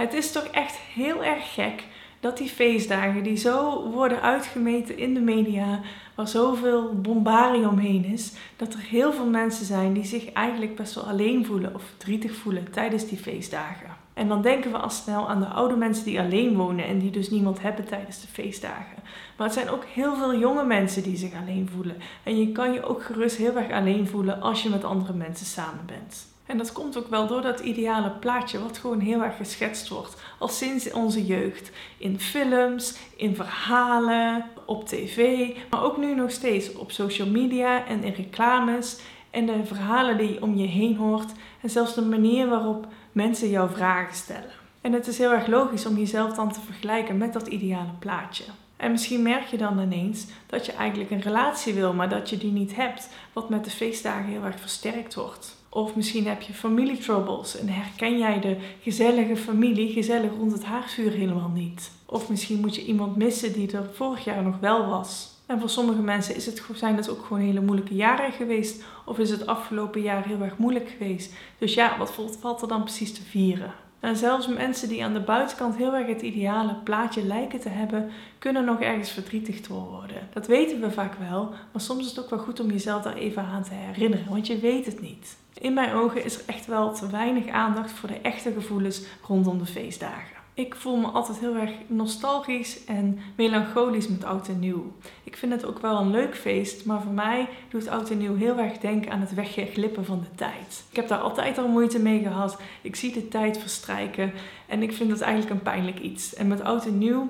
Het is toch echt heel erg gek dat die feestdagen die zo worden uitgemeten in de media, waar zoveel bombaring omheen is, dat er heel veel mensen zijn die zich eigenlijk best wel alleen voelen of verdrietig voelen tijdens die feestdagen. En dan denken we al snel aan de oude mensen die alleen wonen en die dus niemand hebben tijdens de feestdagen. Maar het zijn ook heel veel jonge mensen die zich alleen voelen. En je kan je ook gerust heel erg alleen voelen als je met andere mensen samen bent. En dat komt ook wel door dat ideale plaatje, wat gewoon heel erg geschetst wordt, al sinds onze jeugd. In films, in verhalen, op tv, maar ook nu nog steeds op social media en in reclames. En de verhalen die je om je heen hoort en zelfs de manier waarop mensen jouw vragen stellen. En het is heel erg logisch om jezelf dan te vergelijken met dat ideale plaatje. En misschien merk je dan ineens dat je eigenlijk een relatie wil, maar dat je die niet hebt, wat met de feestdagen heel erg versterkt wordt. Of misschien heb je familietroubles en herken jij de gezellige familie, gezellig rond het haardvuur helemaal niet. Of misschien moet je iemand missen die er vorig jaar nog wel was. En voor sommige mensen is het, zijn het ook gewoon hele moeilijke jaren geweest. Of is het afgelopen jaar heel erg moeilijk geweest. Dus ja, wat valt er dan precies te vieren? En zelfs mensen die aan de buitenkant heel erg het ideale plaatje lijken te hebben, kunnen nog ergens verdrietig door worden. Dat weten we vaak wel, maar soms is het ook wel goed om jezelf daar even aan te herinneren, want je weet het niet. In mijn ogen is er echt wel te weinig aandacht voor de echte gevoelens rondom de feestdagen. Ik voel me altijd heel erg nostalgisch en melancholisch met oud en nieuw. Ik vind het ook wel een leuk feest, maar voor mij doet oud en nieuw heel erg denken aan het wegglippen van de tijd. Ik heb daar altijd al moeite mee gehad. Ik zie de tijd verstrijken en ik vind dat eigenlijk een pijnlijk iets. En met oud en nieuw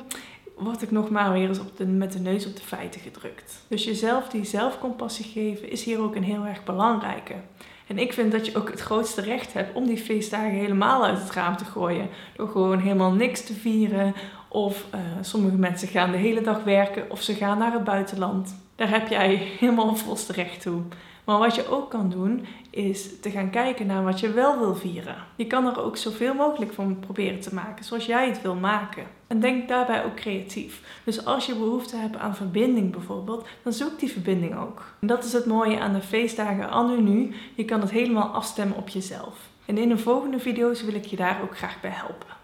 word ik nog maar weer eens op met de neus op de feiten gedrukt. Dus jezelf die zelfcompassie geven is hier ook een heel erg belangrijke. En ik vind dat je ook het grootste recht hebt om die feestdagen helemaal uit het raam te gooien. Door gewoon helemaal niks te vieren. Of uh, sommige mensen gaan de hele dag werken of ze gaan naar het buitenland. Daar heb jij helemaal volste recht toe. Maar wat je ook kan doen, is te gaan kijken naar wat je wel wil vieren. Je kan er ook zoveel mogelijk van proberen te maken, zoals jij het wil maken. En denk daarbij ook creatief. Dus als je behoefte hebt aan verbinding bijvoorbeeld, dan zoek die verbinding ook. En dat is het mooie aan de feestdagen anno nu. Je kan het helemaal afstemmen op jezelf. En in de volgende video's wil ik je daar ook graag bij helpen.